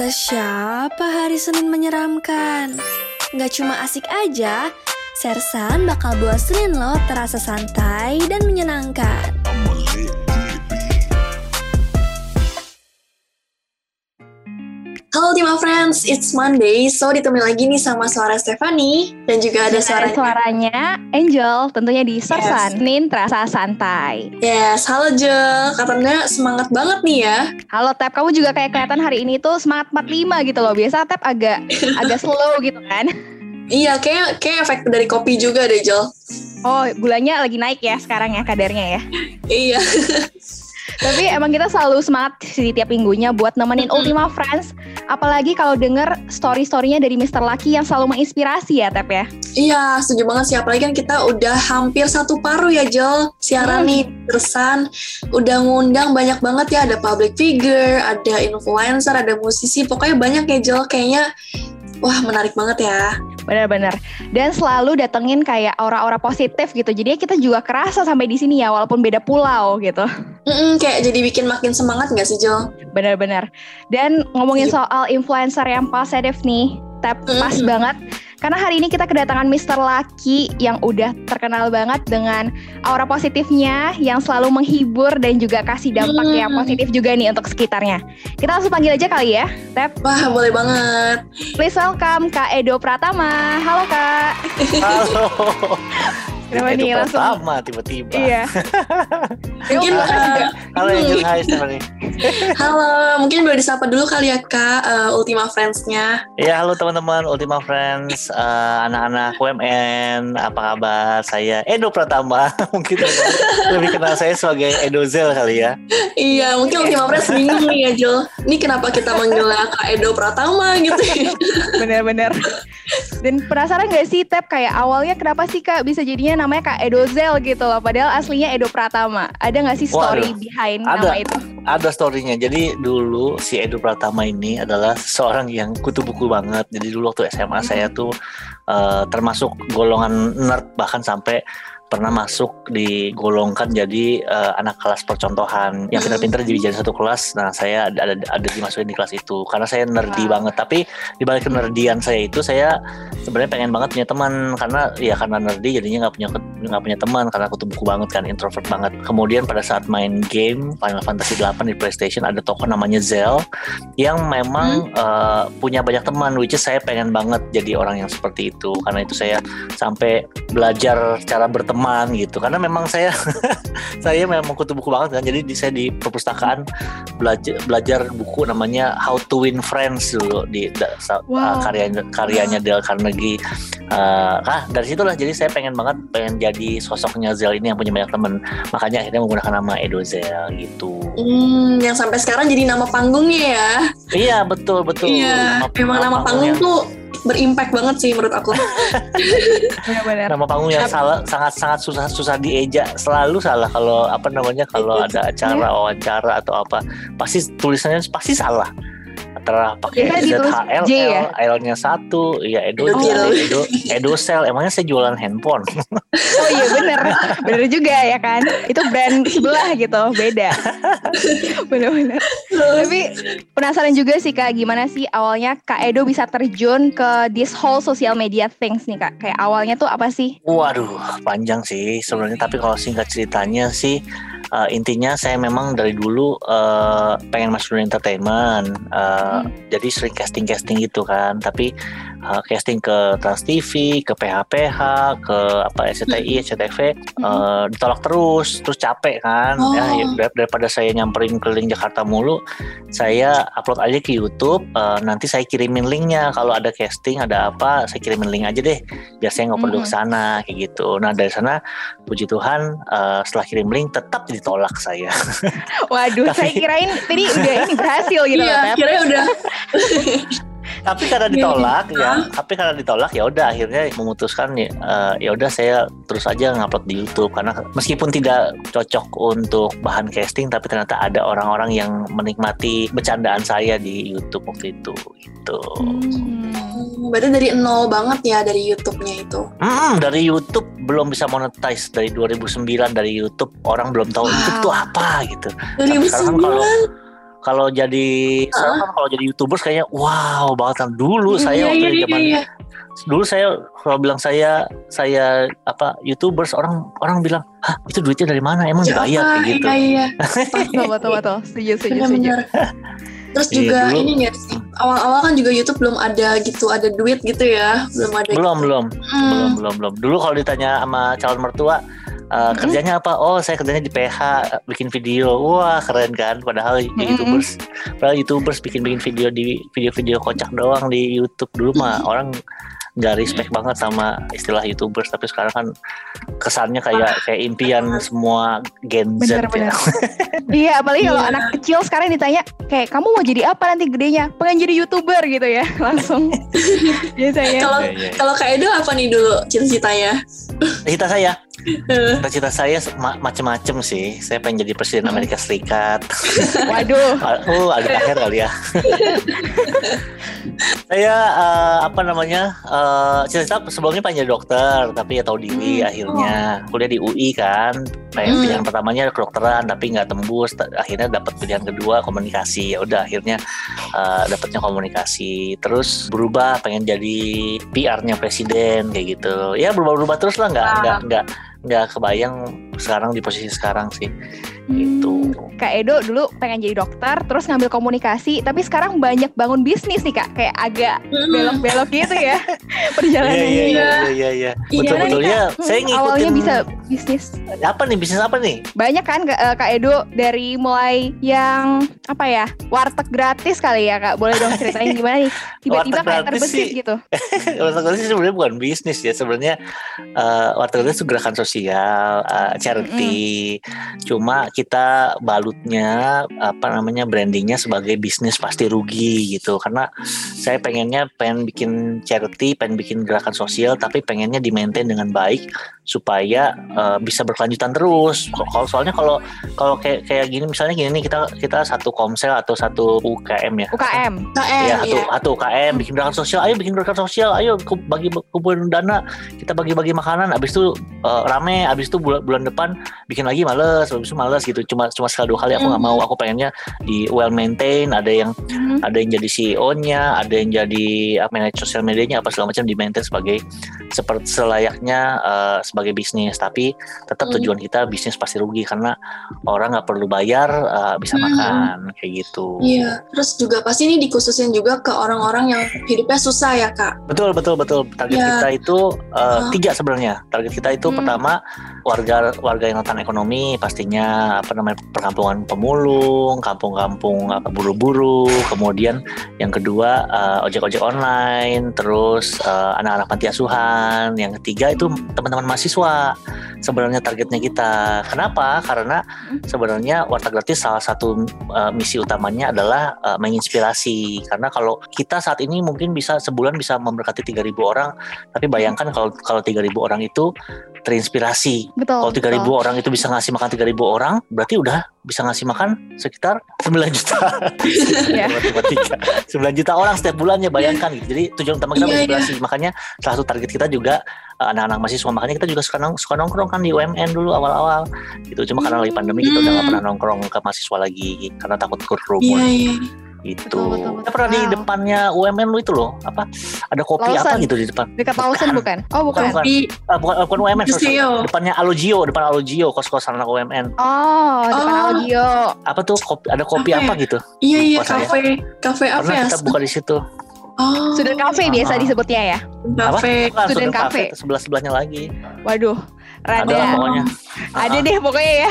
Kata siapa hari Senin menyeramkan? Gak cuma asik aja, Sersan bakal buat Senin lo terasa santai dan menyenangkan. Friends, it's Monday, so ditemani lagi nih sama suara Stephanie dan juga ada suara suaranya Angel tentunya di Sersan. Senin terasa santai. Yes, halo Jo, katanya semangat banget nih ya. Halo Tap, kamu juga kayak kelihatan hari ini tuh semangat 45 gitu loh. Biasa Tap agak agak slow gitu kan. Iya, kayak kayak efek dari kopi juga deh Jo. Oh, gulanya lagi naik ya sekarang ya kadarnya ya. Iya. Tapi emang kita selalu semangat di tiap minggunya buat nemenin Ultima Friends. Apalagi kalau denger story-storynya dari Mr. Lucky yang selalu menginspirasi ya, Tep ya. Iya, setuju banget sih. Apalagi kan kita udah hampir satu paruh ya, Jol. Siaran Hmm. nih, terusan. Udah ngundang banyak banget ya. Ada public figure, ada influencer, ada musisi. Pokoknya banyak ya, Jol. Kayaknya, wah menarik banget ya. Benar-benar. Dan selalu datengin kayak aura-aura positif gitu. Jadi kita juga kerasa sampai di sini ya, walaupun beda pulau gitu. Mm-mm, kayak jadi bikin makin semangat gak sih, Jol? Benar-benar. Dan ngomongin Iya. soal influencer yang positif nih, pas Mm. banget. Karena hari ini kita kedatangan Mr. Lucky yang udah terkenal banget dengan aura positifnya yang selalu menghibur dan juga kasih dampak Mm. yang positif juga nih untuk sekitarnya. Kita langsung panggil aja kali ya, Tep. Wah, boleh banget. Please welcome Kak Edo Pratama. Halo Kak. Halo. Kenapa nih langsung? pertama tiba-tiba. Iya. Mungkin, Yuk, eh, Halo Angel, hai Stephanie. halo, mungkin boleh disapa dulu kali ya, Kak, eh, Ultima Friends-nya. Ya halo teman-teman Ultima Friends, eh, anak-anak UMN, apa kabar? Saya Edo Pratama. Mungkin teman-teman lebih kenal saya sebagai Edo Zel kali ya. Iya, mungkin Ultima Friends bingung nih ya, Jol. Ini kenapa kita manggilnya Kak Edo Pratama gitu ya? Bener-bener. Dan penasaran gak sih Tep kayak awalnya kenapa sih Kak bisa jadinya namanya Kak Edozel gitu loh Padahal aslinya Edo Pratama Ada gak sih story Waduh, behind ada. nama itu? Ada storynya. Jadi dulu si Edo Pratama ini adalah seorang yang kutu buku banget. Jadi dulu waktu SMA saya tuh eh, termasuk golongan nerd bahkan sampai pernah masuk digolongkan jadi eh, anak kelas percontohan yang Hmm. pintar-pintar jadi jadi satu kelas. Nah saya ada, ada ada dimasukin di kelas itu karena saya nerdy Wow. banget. Tapi di balik kenerdian saya itu saya sebenarnya pengen banget punya teman karena ya karena nerdy jadinya nggak punya nggak punya teman karena kutu buku banget kan introvert banget. Kemudian pada saat main game Final Fantasy 8 di PlayStation ada tokoh namanya Zel yang memang eh, punya banyak teman which is saya pengen banget jadi orang yang seperti itu karena itu saya sampai belajar cara berteman gitu. Karena memang saya saya memang kutu buku banget kan. Jadi di, saya di perpustakaan belajar belajar buku namanya How to Win Friends dulu di da, Wow. karyanya karyanya Dale Carnegie. Eh, ah dari situlah. Jadi saya pengen banget pengen jadi sosoknya Zel ini yang punya banyak teman. Makanya akhirnya menggunakan nama Edo Zel gitu. Hmm, yang sampai sekarang jadi nama panggungnya ya. iya betul betul. Iya, emang nama panggung yang- tuh berimpact banget sih menurut aku. Bener-bener nama panggung yang salah sangat sangat susah susah dieja selalu salah kalau apa namanya kalau ada acara wawancara atau apa. Pasti tulisannya pasti salah antara pakai ditulis ZHL ya? L-nya satu ya Edo Edo. Edo Edo Cell emangnya saya jualan handphone Oh iya bener Bener juga ya kan Itu brand sebelah gitu Beda Bener-bener Tapi penasaran juga sih Kak Gimana sih awalnya Kak Edo bisa terjun ke this whole social media things nih Kak Kayak awalnya tuh apa sih? Waduh, panjang sih sebenarnya. Tapi kalau singkat ceritanya sih, eh, intinya saya memang dari dulu eh, pengen masuk dunia entertainment. Eh, Hmm. Jadi sering casting-casting gitu kan. Tapi eh, casting ke Trans TV, ke PHPH, ke apa SCTI, SCTV, eh, ditolak terus, terus capek kan. Oh. Ya, ya, dar- daripada saya nyamperin keliling Jakarta mulu, saya upload aja ke YouTube. eh, nanti saya kirimin linknya. Kalau ada casting, ada apa, saya kirimin link aja deh biar saya nggak perlu Mhm. ke sana kayak gitu. Nah dari sana puji Tuhan eh, setelah kirim link tetap ditolak saya. Waduh Tapi- saya kirain Tadi udah ini berhasil gitu loh iya, Tep kira udah. tapi karena ditolak ya, tapi karena ditolak ya udah akhirnya memutuskan ya eh, ya udah saya terus aja ngupload di YouTube karena meskipun tidak cocok untuk bahan casting tapi ternyata ada orang-orang yang menikmati bercandaan saya di YouTube waktu itu gitu. Hmm. Hmm, Berarti dari nol banget ya dari YouTube-nya itu. Hmm, dari YouTube belum bisa monetize dari 2009 dari YouTube orang belum tahu Wow. YouTube tuh apa gitu. 2009. sekarang kalau- kalau jadi sekarang kan kalau jadi youtubers kayaknya wow banget kan dulu saya Iya, waktu iya, iya, zaman iya. dulu saya kalau bilang saya saya apa youtubers orang orang bilang hah itu duitnya dari mana emang Ya dibayar apa, kayak gitu Iya, iya. betul betul betul setuju setuju setuju Benar-benar. Terus Iya, juga dulu. ini nggak sih? Awal-awal kan juga YouTube belum ada gitu, ada duit gitu ya, belum ada. belum belum Hmm. belum belum belum dulu kalau ditanya sama calon mertua eh, kerjanya apa? Oh saya kerjanya di PH bikin video. Wah keren kan? Padahal Mm-mm. youtubers padahal youtubers bikin bikin video di video-video kocak doang di YouTube. Dulu mah orang nggak respect banget sama istilah youtubers. Tapi sekarang kan kesannya kayak kayak impian semua Gen Z Bener, ya. bener. iya apalagi kalau Iya. anak kecil sekarang ditanya kayak kamu mau jadi apa nanti gedenya? Pengen jadi youtuber gitu ya langsung. Biasanya. Kalau Iya, iya, kalau Kak Edo apa nih dulu cita-citanya? Cita saya, Eh, cita saya ma- macem-macem sih. Saya pengen jadi presiden Hmm. Amerika Serikat. waduh Oh, ada akhir kali ya. saya eh, apa namanya? eh, cita-cita sebelumnya pengen jadi dokter, tapi ya tahu diri Hmm. akhirnya kuliah di UI kan. Pengen Hmm. pilihan pertamanya kedokteran, tapi nggak tembus. Akhirnya dapat pilihan kedua komunikasi. Ya udah akhirnya eh, dapatnya komunikasi. Terus berubah pengen jadi PR-nya presiden kayak gitu. Ya berubah-berubah terus lah nggak nggak nggak nggak kebayang sekarang di posisi sekarang sih. Gitu. Hmm, Kak Edo dulu pengen jadi dokter terus ngambil komunikasi tapi sekarang banyak bangun bisnis nih Kak kayak agak hmm. belok-belok gitu ya Iya perjalanannya iya iya Iya. iya iya. Iya, Betul nih, betul Kak. ya. Hmm, Saya ngikutin awalnya bisa bisnis apa nih bisnis apa nih? banyak kan Kak, eh, Kak Edo dari mulai yang apa ya warteg gratis kali ya Kak boleh dong ceritain gimana nih tiba-tiba kayak terbesit sih. gitu warteg gratis sebenarnya bukan bisnis ya sebenarnya eh, warteg gratis itu gerakan sosial eh, charity cuma kita balutnya apa namanya brandingnya sebagai bisnis pasti rugi gitu. Karena saya pengennya pengen bikin charity pengen bikin gerakan sosial tapi pengennya di maintain dengan baik supaya eh, bisa berkelanjutan terus. Kalau soalnya kalau kalau kayak kayak gini misalnya gini nih kita kita satu komsel atau satu UKM ya. UKM KM ya satu satu UKM bikin gerakan sosial. Ayo bikin gerakan sosial ayo bagi kumpulin dana kita bagi-bagi makanan. Abis itu eh, rame abis itu bulan, bulan depan bikin lagi males abis itu males gitu cuma cuma sekali dua kali aku nggak Hmm. mau aku pengennya di well maintain ada yang Hmm. ada yang jadi CEO-nya ada yang jadi uh, manajer sosial medianya apa segala macam di maintain sebagai seperti selayaknya uh, sebagai bisnis tapi tetap Hmm. tujuan kita bisnis pasti rugi karena orang nggak perlu bayar uh, bisa Hmm. makan kayak gitu Iya, terus juga pasti ini dikhususin juga ke orang-orang yang hidupnya susah ya kak. Betul betul betul. Target Ya. kita itu uh, Ah. tiga sebenarnya. Target kita itu Hmm. pertama warga warga yang rentan ekonomi pastinya apa namanya perkampungan pemulung, kampung-kampung apa buru-buru. Kemudian yang kedua uh, ojek-ojek online, terus uh, anak-anak panti asuhan. Yang ketiga itu teman-teman mahasiswa. Sebenarnya targetnya kita. Kenapa? Karena sebenarnya warteg gratis salah satu uh, misi utamanya adalah uh, menginspirasi. Karena kalau kita saat ini mungkin bisa sebulan bisa memberkati 3.000 orang, tapi bayangkan kalau kalau 3.000 orang itu terinspirasi. betul Kalau 3.000 betul. orang itu bisa ngasih makan 3.000 orang, berarti udah bisa ngasih makan sekitar 9 juta. Iya. 9 juta orang setiap bulannya bayangkan gitu. Jadi tujuan utama kita Iya, menginspirasi. Makanya salah satu target kita juga anak-anak mahasiswa. Makanya kita juga suka, nong- suka nongkrong kan di UMN dulu awal-awal. Gitu. Cuma karena lagi pandemi kita udah gak Hmm. pernah nongkrong ke mahasiswa lagi karena takut kerumun gitu. Betul, betul, betul. Saya pernah di Wow. depannya UMN lu itu loh, apa? Ada kopi Lawson. apa gitu di depan. dekat Lawson bukan oh bukan Bukan. Di Ah, bukan bukan UMN, sorry. Depannya Alogio, depan Alogio, kos-kosan anak UMN. oh depan Oh. audio Apa tuh kopi, ada kopi Apa apa, gitu? Iya iya kafe kafe apa Pernah ya? kita buka di situ. Oh. Sudah kafe biasa Ah. disebutnya ya Kafe. Bukan, Student Student Cafe. Sebelah sebelahnya lagi. waduh Ada rada lah pokoknya. ada Ah, deh pokoknya ya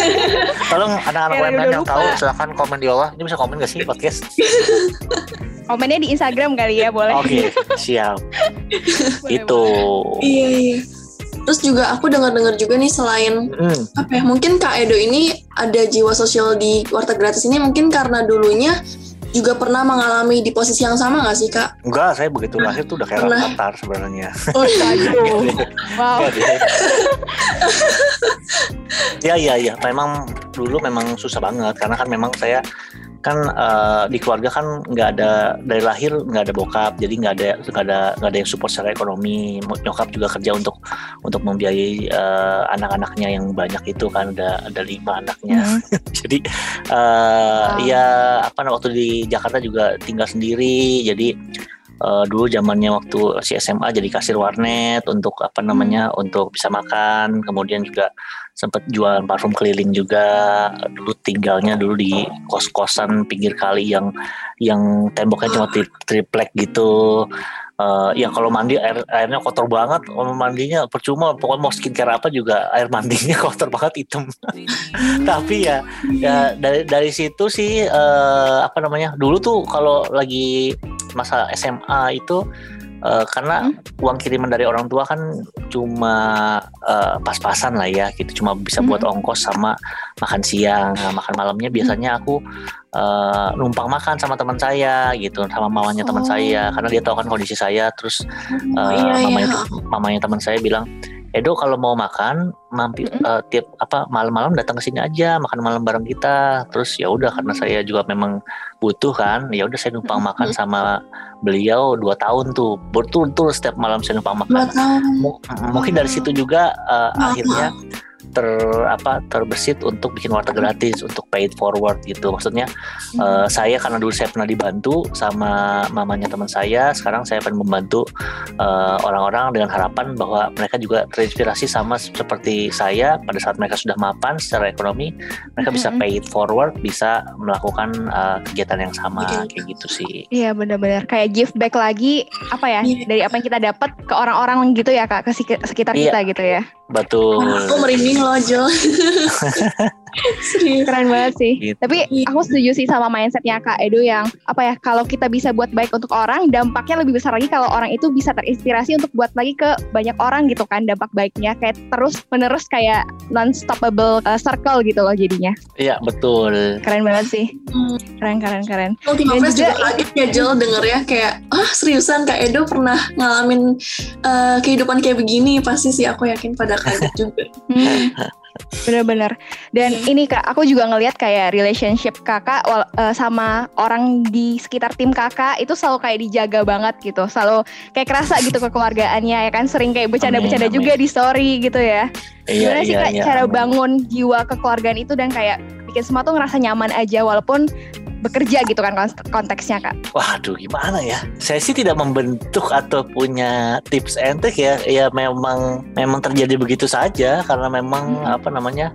Tolong anak-anak udah yang lupa. tahu silahkan komen di bawah. Ini bisa komen gak sih podcast? komennya di Instagram kali ya boleh Oke, siap. Boleh, Itu. Iya iya. Terus juga aku dengar-dengar juga nih selain Hmm, apa ya mungkin Kak Edo ini ada jiwa sosial di warteg gratis ini mungkin karena dulunya juga pernah mengalami di posisi yang sama nggak sih Kak? enggak, saya begitu lahir tuh udah kayak Pernah. Rafathar sebenarnya. Oh iya. Wow deh. ya ya ya memang dulu memang susah banget karena kan memang saya kan uh, di keluarga kan nggak ada dari lahir nggak ada bokap jadi nggak ada nggak ada nggak ada yang support secara ekonomi nyokap juga kerja untuk untuk membiayai uh, anak-anaknya yang banyak itu kan ada ada lima anaknya mm. jadi uh, wow. ya apa waktu di Jakarta juga tinggal sendiri jadi uh, dulu zamannya waktu si SMA jadi kasir warnet untuk apa namanya hmm. untuk bisa makan. Kemudian juga sempat jualan parfum keliling juga. Dulu tinggalnya dulu di kos-kosan pinggir kali yang yang temboknya cuma triplek gitu uh, ya kalau mandi air airnya kotor banget mandinya percuma pokoknya mau skincare apa juga air mandinya kotor banget hitam. Tapi ya ya dari dari situ sih uh, apa namanya dulu tuh kalau lagi masa SMA itu uh, karena hmm? uang kiriman dari orang tua kan cuma uh, pas-pasan lah ya gitu cuma bisa hmm. buat ongkos sama makan siang nah, makan malamnya hmm. biasanya aku uh, numpang makan sama teman saya gitu sama mamanya oh. teman saya karena dia tahu kan kondisi saya terus uh, iya, mamanya iya. mamanya teman saya bilang Edo kalau mau makan mampir mm -hmm. uh, tiap apa malam-malam datang ke sini aja makan malam bareng kita terus ya udah karena saya juga memang butuh kan ya udah saya numpang makan sama beliau dua tahun tuh. Betul-betul setiap malam saya numpang makan. M mungkin dari situ juga uh, akhirnya ter apa terbesit untuk bikin warteg gratis untuk paid forward gitu maksudnya hmm. uh, saya karena dulu saya pernah dibantu sama mamanya teman saya sekarang saya akan membantu uh, orang-orang dengan harapan bahwa mereka juga terinspirasi sama seperti saya pada saat mereka sudah mapan secara ekonomi mereka hmm. bisa paid forward bisa melakukan uh, kegiatan yang sama okay. kayak gitu sih iya benar-benar kayak give back lagi apa ya yeah. dari apa yang kita dapat ke orang-orang gitu ya kak ke sekitar yeah. kita gitu ya betul aku merinding loh Keren banget sih. Gitu. Tapi aku setuju sih sama mindsetnya Kak Edo yang apa ya kalau kita bisa buat baik untuk orang, dampaknya lebih besar lagi kalau orang itu bisa terinspirasi untuk buat lagi ke banyak orang gitu kan dampak baiknya kayak terus menerus kayak non-stoppable uh, circle gitu loh jadinya. Iya betul. Keren banget sih. Hmm. Keren keren keren. Ultima Dan juga, juga kaget ya Jel denger ya kayak ah seriusan Kak Edo pernah ngalamin uh, kehidupan kayak begini pasti sih aku yakin pada kaget juga. Hmm. Bener-bener. Dan hmm. ini kak, aku juga ngelihat kayak relationship kakak uh, sama orang di sekitar tim kakak itu selalu kayak dijaga banget gitu. Selalu kayak kerasa gitu kekeluargaannya ya kan. Sering kayak bercanda-bercanda juga di story gitu ya. Iya, Gimana iya, sih kak iya, cara amin. bangun jiwa kekeluargaan itu dan kayak bikin semua tuh ngerasa nyaman aja walaupun bekerja gitu kan konteksnya kak? Waduh gimana ya? Saya sih tidak membentuk atau punya tips and trick ya. Ya memang memang terjadi begitu saja karena memang hmm. apa namanya?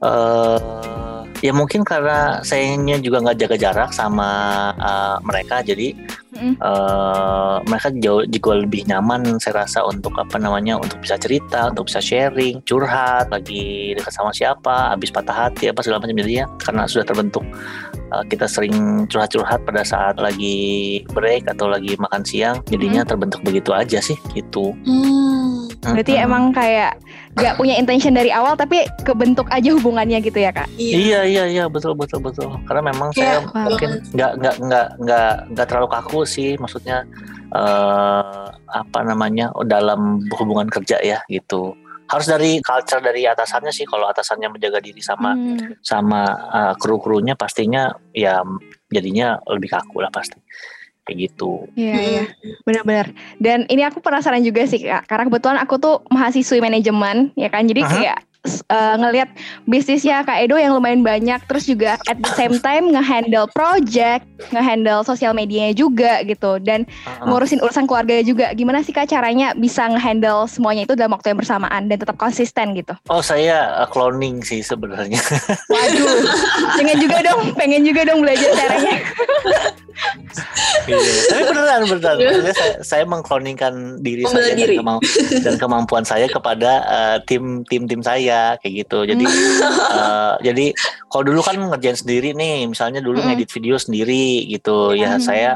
Uh, ya mungkin karena sayangnya juga nggak jaga jarak sama uh, mereka jadi mm. uh, mereka jauh juga lebih nyaman saya rasa untuk apa namanya untuk bisa cerita untuk bisa sharing curhat lagi dekat sama siapa habis patah hati apa segala macam jadinya karena sudah terbentuk uh, kita sering curhat-curhat pada saat lagi break atau lagi makan siang jadinya hmm. terbentuk begitu aja sih gitu hmm. Berarti emang kayak gak punya intention dari awal tapi kebentuk aja hubungannya gitu ya kak? Iya. Iya iya betul betul betul. Karena memang yeah. saya wow. mungkin nggak nggak nggak nggak nggak terlalu kaku sih. Maksudnya uh, apa namanya dalam hubungan kerja ya gitu. Harus dari culture dari atasannya sih. Kalau atasannya menjaga diri sama hmm. sama uh, kru-krunya pastinya ya jadinya lebih kaku lah pasti kayak gitu. Iya iya benar-benar. Dan ini aku penasaran juga sih kak karena kebetulan aku tuh mahasiswi manajemen ya kan jadi uh -huh. kayak uh, ngelihat bisnisnya Kak Edo yang lumayan banyak terus juga at the same time ngehandle project, ngehandle sosial medianya juga gitu dan ngurusin urusan keluarga juga. Gimana sih Kak caranya bisa ngehandle semuanya itu dalam waktu yang bersamaan dan tetap konsisten gitu? Oh, saya uh, cloning sih sebenarnya. Waduh. pengen juga dong, pengen juga dong belajar caranya. iya. Tapi beneran beneran. Maksudnya saya, saya mengkloningkan diri Membela saya diri. Dan, dan kemampuan saya kepada uh, tim tim tim saya kayak gitu. Jadi uh, jadi kalau dulu kan ngerjain sendiri nih, misalnya dulu mm -hmm. ngedit video sendiri gitu. Ya mm -hmm. saya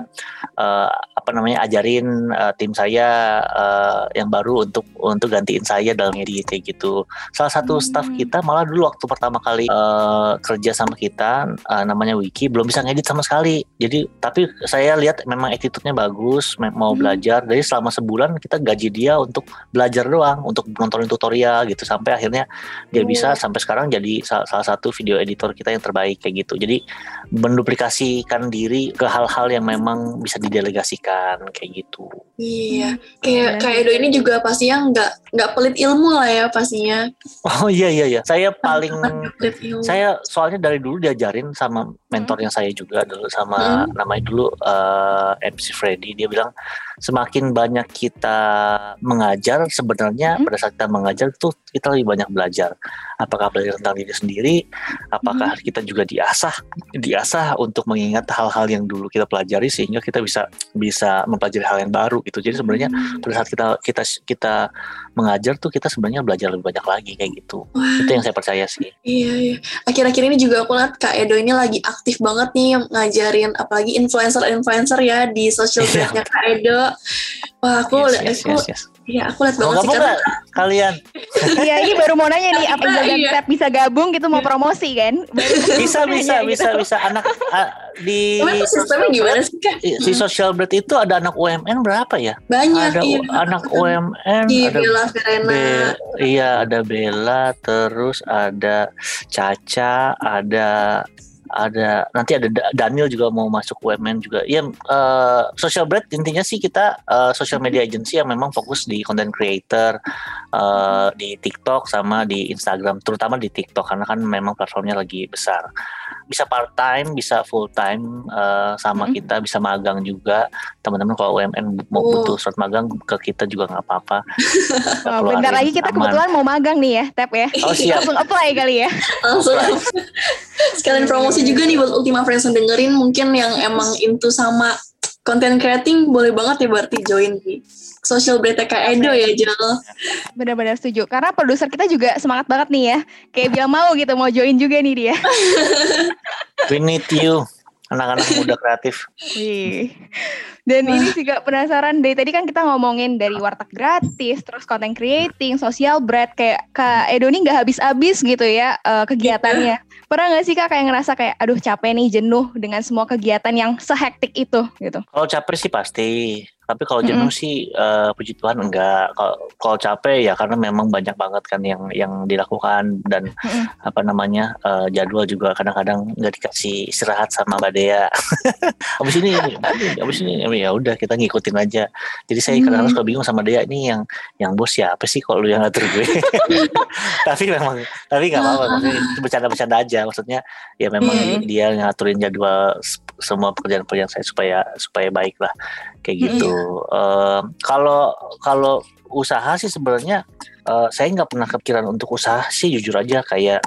uh, apa namanya ajarin uh, tim saya uh, yang baru untuk untuk gantiin saya dalam edit kayak gitu. Salah satu mm -hmm. staff kita malah dulu waktu pertama kali uh, kerja sama kita uh, namanya Wiki belum bisa ngedit sama sekali. Jadi tapi saya lihat memang attitude-nya bagus mau Hmm. belajar jadi selama sebulan kita gaji dia untuk belajar doang untuk nontonin tutorial gitu sampai akhirnya dia Oh. bisa sampai sekarang jadi sa- salah satu video editor kita yang terbaik kayak gitu jadi menduplikasikan diri ke hal-hal yang memang bisa didelegasikan kayak gitu Iya, kayak Iya. kayak Edo ini juga pastinya nggak nggak pelit ilmu lah ya pastinya. oh iya iya iya saya paling saya soalnya dari dulu diajarin sama mentor yang saya juga dulu sama namanya dulu eh, MC Freddy. Dia bilang semakin banyak kita mengajar sebenarnya Hmm. pada saat kita mengajar tuh kita lebih banyak belajar apakah belajar tentang diri sendiri apakah kita juga diasah diasah untuk mengingat hal-hal yang dulu kita pelajari sehingga kita bisa bisa mempelajari hal yang baru gitu jadi sebenarnya Hmm. pada saat kita kita kita mengajar tuh kita sebenarnya belajar lebih banyak lagi kayak gitu Wah, itu yang saya percaya sih iya iya. Akhir-akhir ini juga aku lihat Kak Edo ini lagi aktif banget nih ngajarin apalagi influencer-influencer ya di social Iya. media Kak Edo. Wah, aku yes, lihat yes, aku yes, yes. iya aku lihat banget sih karena kalian? Iya ini baru mau nanya nih apa dan Iya. Tep bisa gabung gitu mau promosi kan? Baru Bisa, bisa, nanya bisa, gitu. bisa. Anak ah, di Emang sistemnya gimana sih Kak? di- di social bread itu ada anak UMN berapa ya? Banyak Ada iya. anak UMN, Di ada Bella Verena. Be- iya ada Bella, terus ada Caca, ada ada nanti ada Da- Daniel juga mau masuk UMN juga. Ya eh, social bread intinya sih kita eh, social media agency yang memang fokus di content creator eh, di TikTok sama di Instagram, terutama di TikTok karena kan memang platformnya lagi besar. Bisa part time, bisa full time eh, sama Mm. kita, bisa magang juga. Teman-teman kalau UMN mau Oh. butuh surat magang ke kita juga nggak apa-apa. Oh, bentar lagi kita aman. kebetulan mau magang nih ya, Tep ya. Oh siap. Langsung apply kali ya. langsung sekalian promosi juga nih buat Ultima Friends yang dengerin mungkin yang emang into sama content creating boleh banget ya berarti join di social berita Kak Edo ya Jel Benar-benar setuju. Karena produser kita juga semangat banget nih ya. Kayak bilang mau gitu, mau join juga nih dia. We need you, anak-anak muda kreatif. Wih. Dan ini juga penasaran dari tadi kan kita ngomongin dari warteg gratis, terus content creating, social bread kayak Kak Edo ini nggak habis-habis gitu ya eh, kegiatannya. Pernah nggak sih Kak kayak ngerasa kayak aduh capek nih jenuh dengan semua kegiatan yang sehektik itu gitu? Kalau capek sih pasti, tapi kalau jenuh sih eh, puji Tuhan enggak. Kalau kalau capek ya karena memang banyak banget kan yang yang dilakukan dan Mm-mm. apa namanya eh, jadwal juga kadang-kadang nggak dikasih istirahat sama Mbak Dea. abis ini, abis ini ya udah kita ngikutin aja. Jadi saya Hmm. kadang-kadang suka bingung sama Dea ini yang yang bos siapa sih kalau lu yang ngatur gue. tapi memang tapi nggak apa-apa, bercanda-bercanda aja. Maksudnya ya memang Hmm. dia ngaturin jadwal semua pekerjaan-pekerjaan saya supaya supaya baik lah kayak Hmm, gitu. Kalau kalau usaha sih sebenarnya eh, saya nggak pernah kepikiran untuk usaha sih jujur aja kayak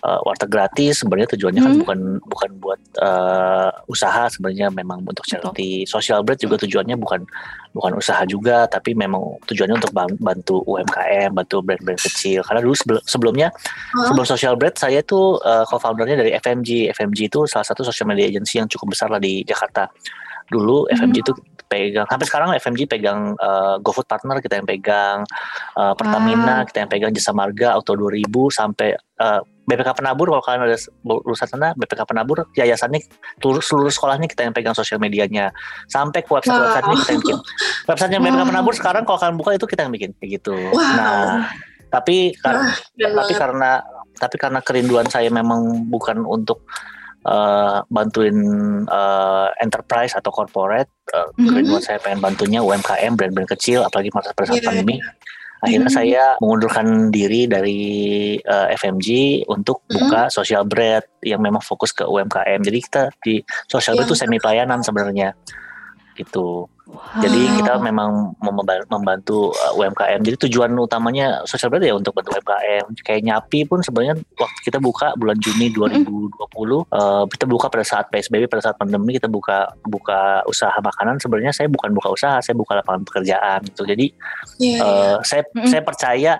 eh, warteg gratis sebenarnya tujuannya kan Hmm. bukan bukan buat eh, usaha sebenarnya memang untuk charity. Social bread juga tujuannya bukan bukan usaha juga tapi memang tujuannya untuk ban- bantu UMKM, bantu brand-brand kecil. Karena dulu sebel- sebelumnya Oh, sebelum social bread saya tuh uh, co-foundernya dari FMG. FMG itu salah satu social media agency yang cukup besar lah di Jakarta. Dulu FMG itu pegang sampai sekarang FMG pegang uh, GoFood Partner kita yang pegang, uh, Pertamina kita yang pegang Jasa Marga Auto 2000 sampai uh, BPK Penabur kalau kalian ada lulusan sana BPK Penabur yayasannya seluruh, seluruh sekolahnya kita yang pegang sosial medianya sampai ke website Wow. websitenya kita yang bikin websitenya BPK Wow. Penabur sekarang kalau kalian buka itu kita yang bikin kayak gitu Wow. nah tapi kar- Wah, keren tapi karena tapi karena kerinduan saya memang bukan untuk eh, bantuin eh, enterprise atau corporate eh, Mhm. kerinduan saya pengen bantunya UMKM brand-brand kecil apalagi pada pada saat Iya. pandemi akhirnya Mhm. saya mengundurkan diri dari eh, FMG untuk Mhm. buka social bread yang memang fokus ke UMKM jadi kita di social bread Iya. itu semi pelayanan sebenarnya gitu jadi Wow. kita memang memba- membantu uh, UMKM. Jadi tujuan utamanya social bread ya untuk bantu UMKM. Kayak Nyapi pun sebenarnya waktu kita buka bulan Juni 2020, uh, kita buka pada saat PSBB, pada saat pandemi kita buka buka usaha makanan. Sebenarnya saya bukan buka usaha, saya buka lapangan pekerjaan gitu. Jadi Iya, iya. uh, saya Mm-mm. saya percaya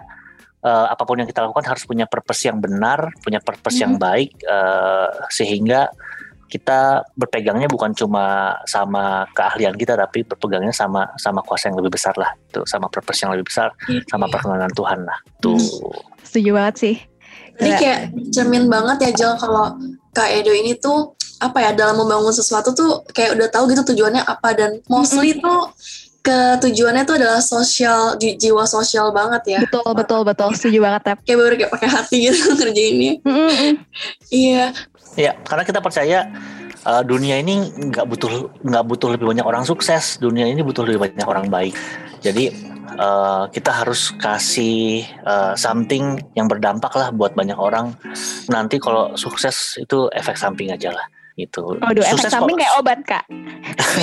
uh, apa pun yang kita lakukan harus punya purpose yang benar, punya purpose yang baik uh, sehingga kita berpegangnya bukan cuma sama keahlian kita tapi berpegangnya sama sama kuasa yang lebih besar lah itu sama purpose yang lebih besar Iya, sama iya. perkenanan Tuhan lah tuh Setuju banget sih. Jadi Kayak- kayak cermin banget ya Jel kalau Kak Edo ini tuh apa ya dalam membangun sesuatu tuh kayak udah tahu gitu tujuannya apa dan mostly tuh ke tujuannya tuh adalah sosial ji- jiwa sosial banget ya Betul, betul, betul. Setuju banget, Tep. kayak baru kayak pakai hati gitu ngerjainnya Mm-mm. iya Ya, karena kita percaya uh, dunia ini nggak butuh nggak butuh lebih banyak orang sukses. Dunia ini butuh lebih banyak orang baik. Jadi uh, kita harus kasih uh, something yang berdampak lah buat banyak orang. Nanti kalau sukses itu efek samping aja lah gitu. Waduh, efek Sukses samping kayak obat, Kak.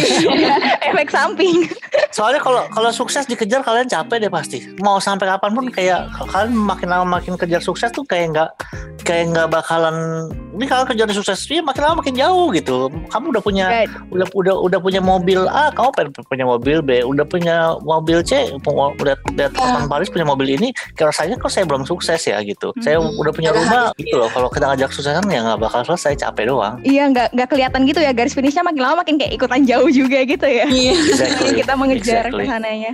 efek samping. Soalnya kalau kalau sukses dikejar kalian capek deh pasti. Mau sampai kapan pun kayak kalian makin lama makin kejar sukses tuh kayak nggak kayak nggak bakalan ini kalau kejar sukses ya makin lama makin jauh gitu. Kamu udah punya udah udah udah punya mobil A, kamu pengen punya mobil B, udah punya mobil C, pu- udah lihat teman Paris punya mobil ini, kayak rasanya kok saya belum sukses ya gitu. Saya Hmm, udah punya rumah gitu loh. Kalau kita ngajak suksesan ya nggak bakal selesai, capek doang. Iya, nggak nggak kelihatan gitu ya garis finishnya makin lama makin kayak ikutan jauh juga gitu ya. iya Exactly. kita mengejar Exactly. ke sananya.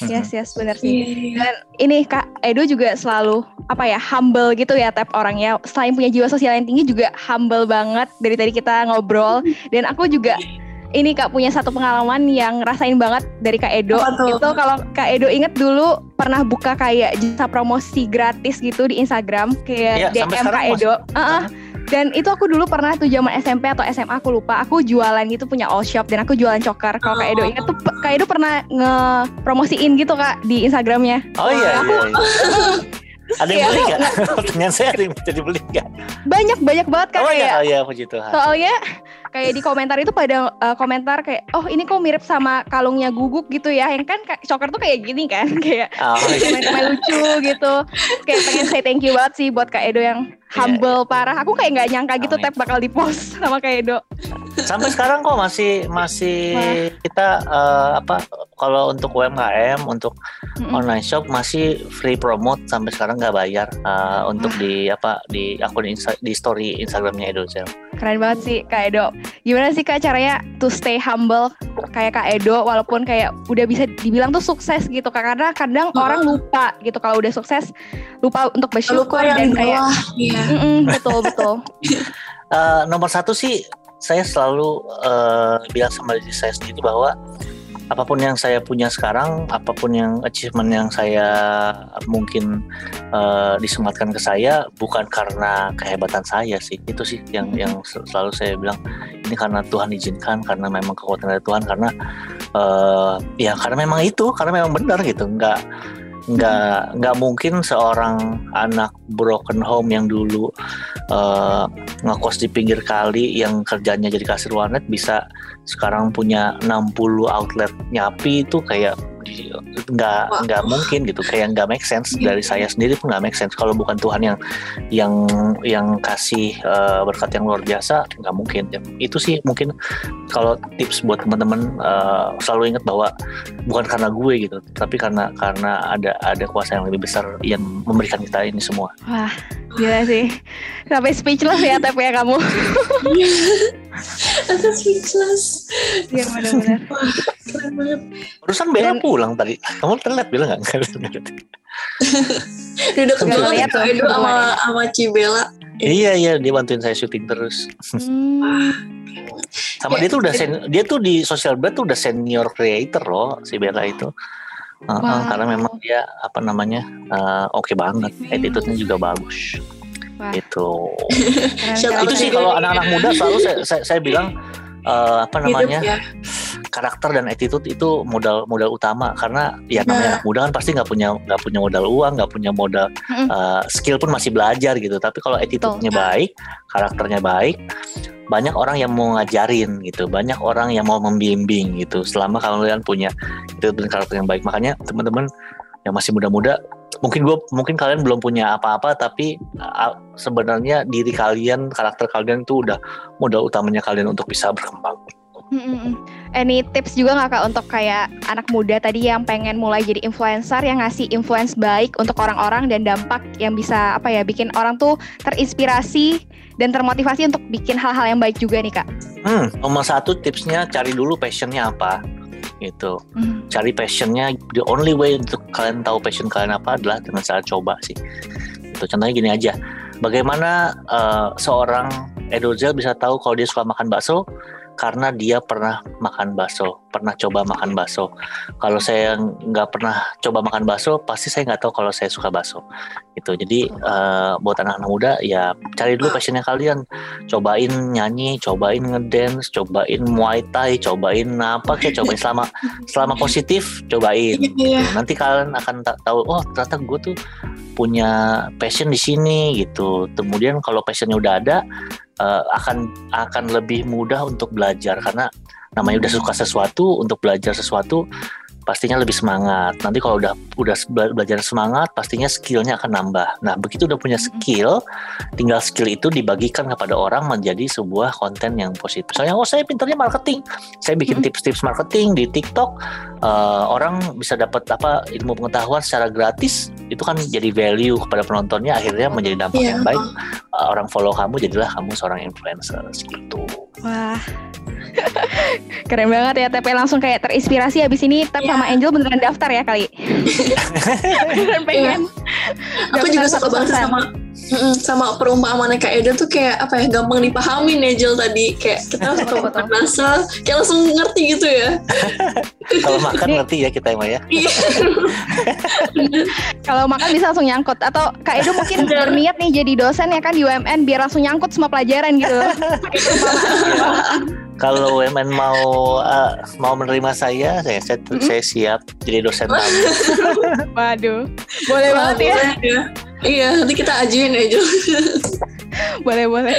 Mhm. Yes, yes, benar sih. Iya. Dan ini Kak Edo juga selalu apa ya humble gitu ya tap orangnya. Selain punya jiwa sosial yang tinggi juga humble banget dari tadi kita ngobrol. Dan aku juga ini Kak punya satu pengalaman yang rasain banget dari Kak Edo. Itu kalau Kak Edo inget dulu pernah buka kayak jasa promosi gratis gitu di Instagram kayak Iya, sampai DM Kak Edo. Heeh. Dan itu aku dulu pernah tuh zaman SMP atau SMA aku lupa. Aku jualan gitu punya all shop dan aku jualan cokar. Kalau Kak Edo inget tuh Kak Edo pernah nge-promosiin gitu Kak di Instagramnya. Oh iya, iya, iya. Ada yang Iya, beli nggak? Pertanyaan saya ada yang bisa dibeli nggak? Banyak banyak banget Kak Oh iya, oh iya, puji Tuhan. Soalnya kayak di komentar itu pada uh, komentar kayak oh ini kok mirip sama kalungnya guguk gitu ya. Yang kan Choker tuh kayak gini kan kayak Oh, iya. komen-komen lucu gitu. Kayak pengen say thank you banget sih buat Kak Edo yang humble parah. Aku kayak nggak nyangka gitu Amin. tap bakal di post sama Kak Edo. Sampai sekarang kok masih masih kita eh, apa kalau untuk UMKM untuk Mm-mm. online shop masih free promote sampai sekarang nggak bayar eh, untuk di apa di akun Insta, di story Instagramnya Edozel. Keren banget sih Kak Edo. Gimana sih Kak caranya to stay humble kayak Kak Edo walaupun kayak udah bisa dibilang tuh sukses gitu Kak karena kadang Hmm. orang lupa gitu kalau udah sukses lupa untuk bersyukur lupa dan kayak iya betul betul. Eh, nomor satu sih saya selalu eh, bilang sama diri saya sendiri bahwa apa pun yang saya punya sekarang, apa pun yang achievement yang saya mungkin eh, disematkan ke saya bukan karena kehebatan saya sih. Itu sih yang yang sel- selalu saya bilang ini karena Tuhan izinkan, karena memang kekuatan dari Tuhan, karena eh, ya karena memang itu, karena memang benar gitu, nggak nggak nggak mungkin seorang anak broken home yang dulu eh, ngekos di pinggir kali yang kerjanya jadi kasir warnet bisa sekarang punya 60 outlet nyapi itu kayak nggak nggak mungkin gitu. Kayak nggak make sense. Dari saya sendiri pun nggak make sense. Kalau bukan Tuhan yang yang yang kasih eh, berkat yang luar biasa nggak mungkin. Ya, itu sih mungkin kalau tips buat teman-teman eh, selalu ingat bahwa bukan karena gue gitu tapi karena karena ada ada kuasa yang lebih besar yang memberikan kita ini semua. Wah gila sih. Sampai speechless ya Tep ya kamu. aku speechless Iya benar-benar. keren banget Barusan Bella Dan- pulang tadi. Kamu terlihat Bella nggak? duduk Nggak banget lihat itu Edo sama sama Cibela iya iya dia bantuin saya syuting terus. Hmm. Sama Ya, dia tuh udah sen- dia tuh di social media tuh udah senior creator loh si Bella itu. Uh, uh, Wow. Karena memang dia apa namanya uh, oke banget, attitude-nya juga bagus. Wah. Itu. Keren Shout sekali. itu sih kalau anak-anak muda selalu saya, saya, saya bilang uh, apa namanya hidup ya. karakter dan attitude itu modal modal utama. Karena ya namanya Nah. anak muda kan pasti nggak punya nggak punya modal uang nggak punya modal uh, skill pun masih belajar gitu. Tapi kalau attitude-nya baik karakternya baik banyak orang yang mau ngajarin gitu. Banyak orang yang mau membimbing gitu. Selama kalian punya itu dan karakter yang baik. Makanya teman-teman yang masih muda-muda mungkin gue mungkin kalian belum punya apa-apa tapi uh, sebenarnya diri kalian karakter kalian itu udah modal utamanya kalian untuk bisa berkembang Mm-mm. Any tips juga nggak kak untuk kayak anak muda tadi yang pengen mulai jadi influencer yang ngasih influence baik untuk orang-orang dan dampak yang bisa apa ya bikin orang tuh terinspirasi dan termotivasi untuk bikin hal-hal yang baik juga nih kak. Hmm, nomor satu tipsnya cari dulu passionnya apa gitu. Hmm. Cari passionnya. The only way untuk kalian tahu passion kalian apa adalah dengan cara coba sih. Itu contohnya gini aja. Bagaimana eh, seorang Edozel bisa tahu kalau dia suka makan bakso karena dia pernah makan bakso, pernah coba makan bakso. Kalau saya nggak pernah coba makan bakso, pasti saya nggak tahu kalau saya suka bakso. Gitu. Jadi uh, buat anak-anak muda ya cari dulu passionnya kalian, cobain nyanyi, cobain ngedance, cobain muay thai, cobain apa kayak cobain selama selama positif, cobain. Iya. Nanti kalian akan tahu, oh ternyata gue tuh punya passion di sini gitu. Kemudian kalau passionnya udah ada, uh, akan akan lebih mudah untuk belajar karena namanya udah suka sesuatu untuk belajar sesuatu pastinya lebih semangat. Nanti kalau udah udah belajar semangat, pastinya skillnya akan nambah. Nah, begitu udah punya skill, tinggal skill itu dibagikan kepada orang menjadi sebuah konten yang positif. Misalnya, oh saya pinternya marketing, saya bikin tips-tips marketing di TikTok, uh, orang bisa dapat apa ilmu pengetahuan secara gratis, itu kan jadi value kepada penontonnya, akhirnya menjadi dampak yeah. yang baik. Uh, orang follow kamu, jadilah kamu seorang influencer gitu. Wah, Keren banget ya TP langsung kayak terinspirasi habis ini Tep yeah. sama Angel beneran daftar ya kali. beneran pengen. Yeah. Aku juga suka banget sama sama perumpamaan Kak Edo tuh kayak apa ya gampang dipahami Angel tadi kayak kita suka makan bahasa kayak langsung ngerti gitu ya. Kalau makan ngerti ya kita emang ya. Iya. Kalau makan bisa langsung nyangkut atau Kak Edo mungkin berniat nih jadi dosen ya kan di UMN biar langsung nyangkut semua pelajaran gitu. Kalau UMN mau uh, mau menerima saya, saya saya, mm -hmm. saya siap jadi dosen tamu. Waduh, boleh banget ya. ya. Iya, nanti kita ajuin ya Jo. boleh boleh.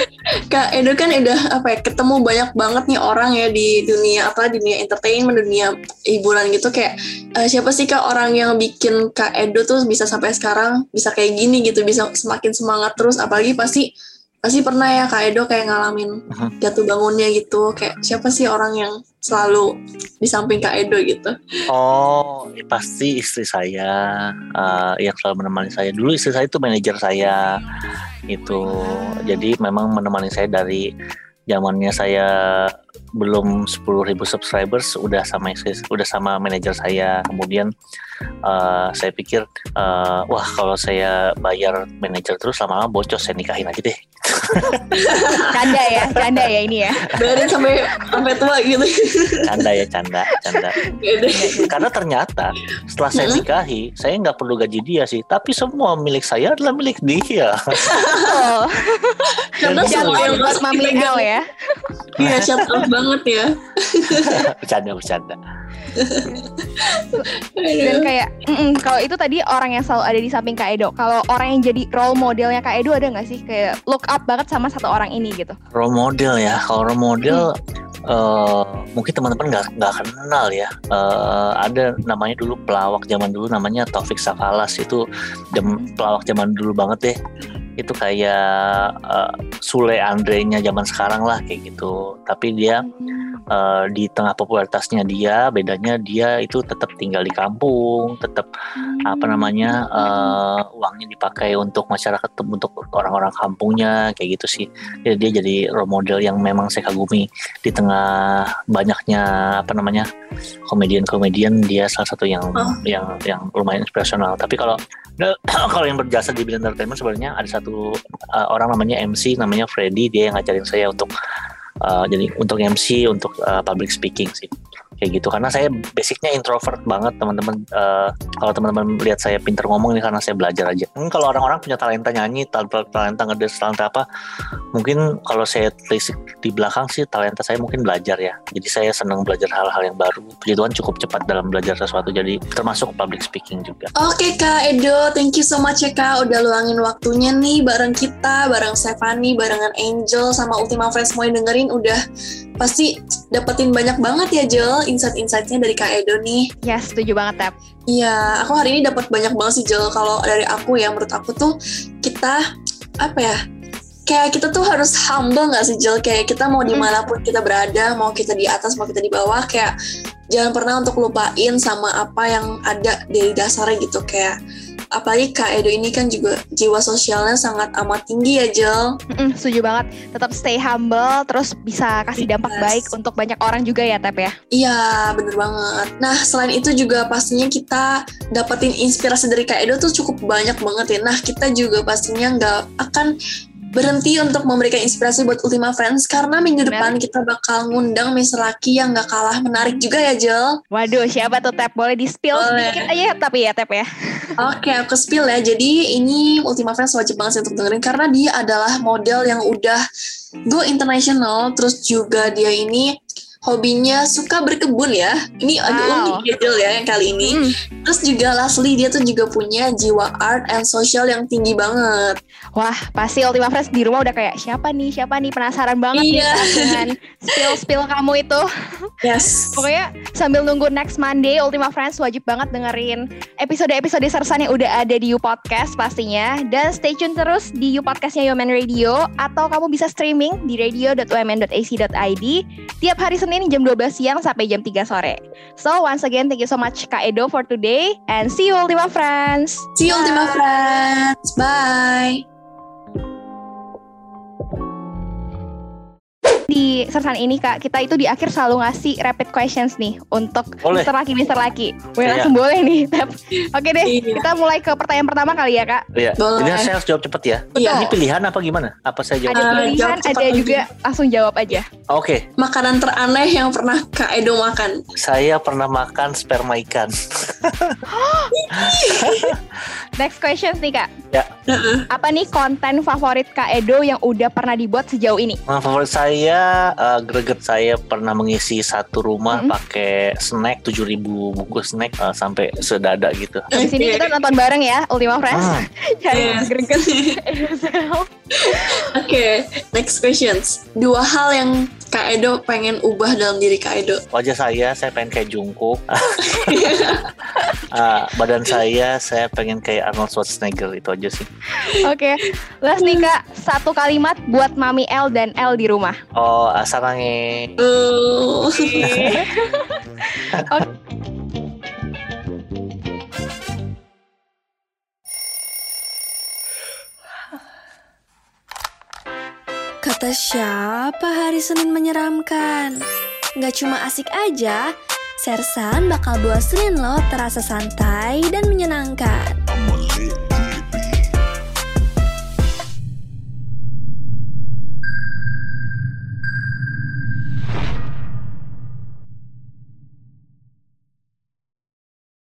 Kak Edo kan udah apa ya ketemu banyak banget nih orang ya di dunia apa di dunia entertainment, dunia hiburan gitu kayak uh, siapa sih kak orang yang bikin Kak Edo tuh bisa sampai sekarang bisa kayak gini gitu, bisa semakin semangat terus apalagi pasti pasti pernah ya Kak Edo kayak ngalamin uh-huh. jatuh bangunnya gitu. Kayak siapa sih orang yang selalu di samping Kak Edo gitu? Oh ya pasti istri saya. Uh, yang selalu menemani saya. Dulu istri saya itu manajer saya itu jadi memang menemani saya dari zamannya saya belum 10.000 subscribers udah sama udah sama manajer saya. Kemudian uh, saya pikir uh, wah kalau saya bayar manajer terus lama-lama bocor saya nikahin aja deh. Canda ya canda ya ini ya. Bayarin sampai sampai tua gitu. Canda ya canda canda. Karena ternyata setelah saya nikahi saya nggak perlu gaji dia sih. Tapi semua milik saya adalah milik dia. Oh. karena semua yang buat mami ya. Iya out banget ya. Bercanda bercanda. Dan kayak mm -mm, kalau itu tadi orang yang selalu ada di samping Kak Edo. Kalau orang yang jadi role modelnya Kak Edo ada nggak sih? Kayak look up banget sama satu orang ini gitu. Role model ya. Kalau role model hmm. Uh, mungkin teman-teman nggak nggak kenal ya. Uh, ada namanya dulu pelawak zaman dulu namanya Taufik Sakalas itu jam, pelawak zaman dulu banget deh itu kayak uh, Sule Andre-nya zaman sekarang lah kayak gitu. Tapi dia uh, di tengah popularitasnya dia bedanya dia itu tetap tinggal di kampung tetap apa namanya uh, uangnya dipakai untuk masyarakat untuk orang-orang kampungnya kayak gitu sih. Jadi dia jadi role model yang memang saya kagumi. Di tengah banyaknya apa namanya komedian-komedian dia salah satu yang oh. yang yang lumayan inspirasional. Tapi kalau kalau yang berjasa di bidang entertainment sebenarnya ada satu uh, orang namanya MC namanya Freddy dia yang ngajarin saya untuk uh, jadi untuk MC untuk uh, public speaking sih kayak gitu. Karena saya basicnya introvert banget teman-teman uh, kalau teman-teman lihat saya pinter ngomong ini karena saya belajar aja. Hmm, kalau orang-orang punya talenta nyanyi talenta talenta ngedes talenta apa mungkin kalau saya telisik di belakang sih talenta saya mungkin belajar ya. Jadi saya senang belajar hal-hal yang baru. Puji Tuhan cukup cepat dalam belajar sesuatu jadi termasuk public speaking juga. Oke okay, Kak Edo thank you so much ya Kak. Udah luangin waktunya nih bareng kita bareng Stephanie barengan Angel sama Ultima Friends mau dengerin. Udah pasti dapetin banyak banget ya Jel insight-insightnya dari Kak Edo nih. Ya setuju banget Tap. Iya, aku hari ini dapat banyak banget sih Jel. Kalau dari aku ya, menurut aku tuh kita apa ya? Kayak kita tuh harus humble gak sih Jel? Kayak kita mau di mana pun kita berada, mau kita di atas, mau kita di bawah, kayak jangan pernah untuk lupain sama apa yang ada dari dasarnya gitu. Kayak apalagi Kak Edo ini kan juga jiwa sosialnya sangat amat tinggi ya Jel. Mm-mm, setuju banget. Tetap stay humble, terus bisa kasih dampak yes. baik untuk banyak orang juga ya Tep ya. Iya bener banget. Nah selain itu juga pastinya kita dapetin inspirasi dari Kak Edo tuh cukup banyak banget ya. Nah kita juga pastinya nggak akan berhenti untuk memberikan inspirasi buat Ultima Friends karena minggu depan kita bakal ngundang Miss Laki yang gak kalah menarik juga ya Jel. Waduh, siapa tuh Tap? Boleh di spill Boleh. sedikit aja ya, tapi ya Tap ya. Oke, aku spill ya. Jadi ini Ultima Friends wajib banget sih untuk dengerin karena dia adalah model yang udah go international, terus juga dia ini hobinya suka berkebun ya. Ini agak Wow. unik ya Jel ya yang kali ini. Hmm. Terus juga lastly dia tuh juga punya jiwa art and social yang tinggi banget. Wah, pasti Ultima Friends di rumah udah kayak siapa nih, siapa nih penasaran banget nih Iya. Kak, dengan spill-spill kamu itu. Yes. Pokoknya sambil nunggu next Monday, Ultima Friends wajib banget dengerin episode-episode sersan yang udah ada di You Podcast pastinya. Dan stay tune terus di You Podcastnya Yoman Radio atau kamu bisa streaming di radio.umn.ac.id tiap hari Senin jam 12 siang sampai jam 3 sore. So once again, thank you so much Kak Edo for today and see you Ultima Friends. See you Ultima Friends. Bye. Di sersan ini Kak, kita itu di akhir selalu ngasih rapid questions nih untuk Boleh. Mr. Laki, Mr. Laki. Wih, Iya. langsung boleh nih. Oke deh, Iya. kita mulai ke pertanyaan pertama kali ya Kak. Iya. Boleh. Ini saya harus jawab cepet ya. Iya. Ini pilihan apa gimana? Apa saya jawab? Ada Eh, pilihan, jawab cepat ada aja. juga langsung jawab aja. Oke, Makanan teraneh yang pernah Kak Edo makan. saya pernah makan sperma ikan. Next questions nih Kak. Ya. Heeh. Apa nih konten favorit Kak Edo yang udah pernah dibuat sejauh ini? Nah, favorit saya eh, greget saya pernah mengisi satu rumah Mm-mm. pakai snack 7000 bungkus snack eh, sampai sedada gitu. Di sini kita nonton bareng ya, Ultima Friends. Hmm. Cari Yes. greget Oke, next questions. Dua hal yang Kak Edo pengen ubah dalam diri Kak Edo. Wajah saya saya pengen kayak Jungkook. Ah, badan saya saya pengen kayak Arnold Schwarzenegger itu aja sih. Oke, last nih Kak, satu kalimat buat Mami L dan L di rumah. Oh, ah, sarange. Oh. Kata siapa hari Senin menyeramkan? Gak cuma asik aja, Sersan bakal buat Senin lo terasa santai dan menyenangkan.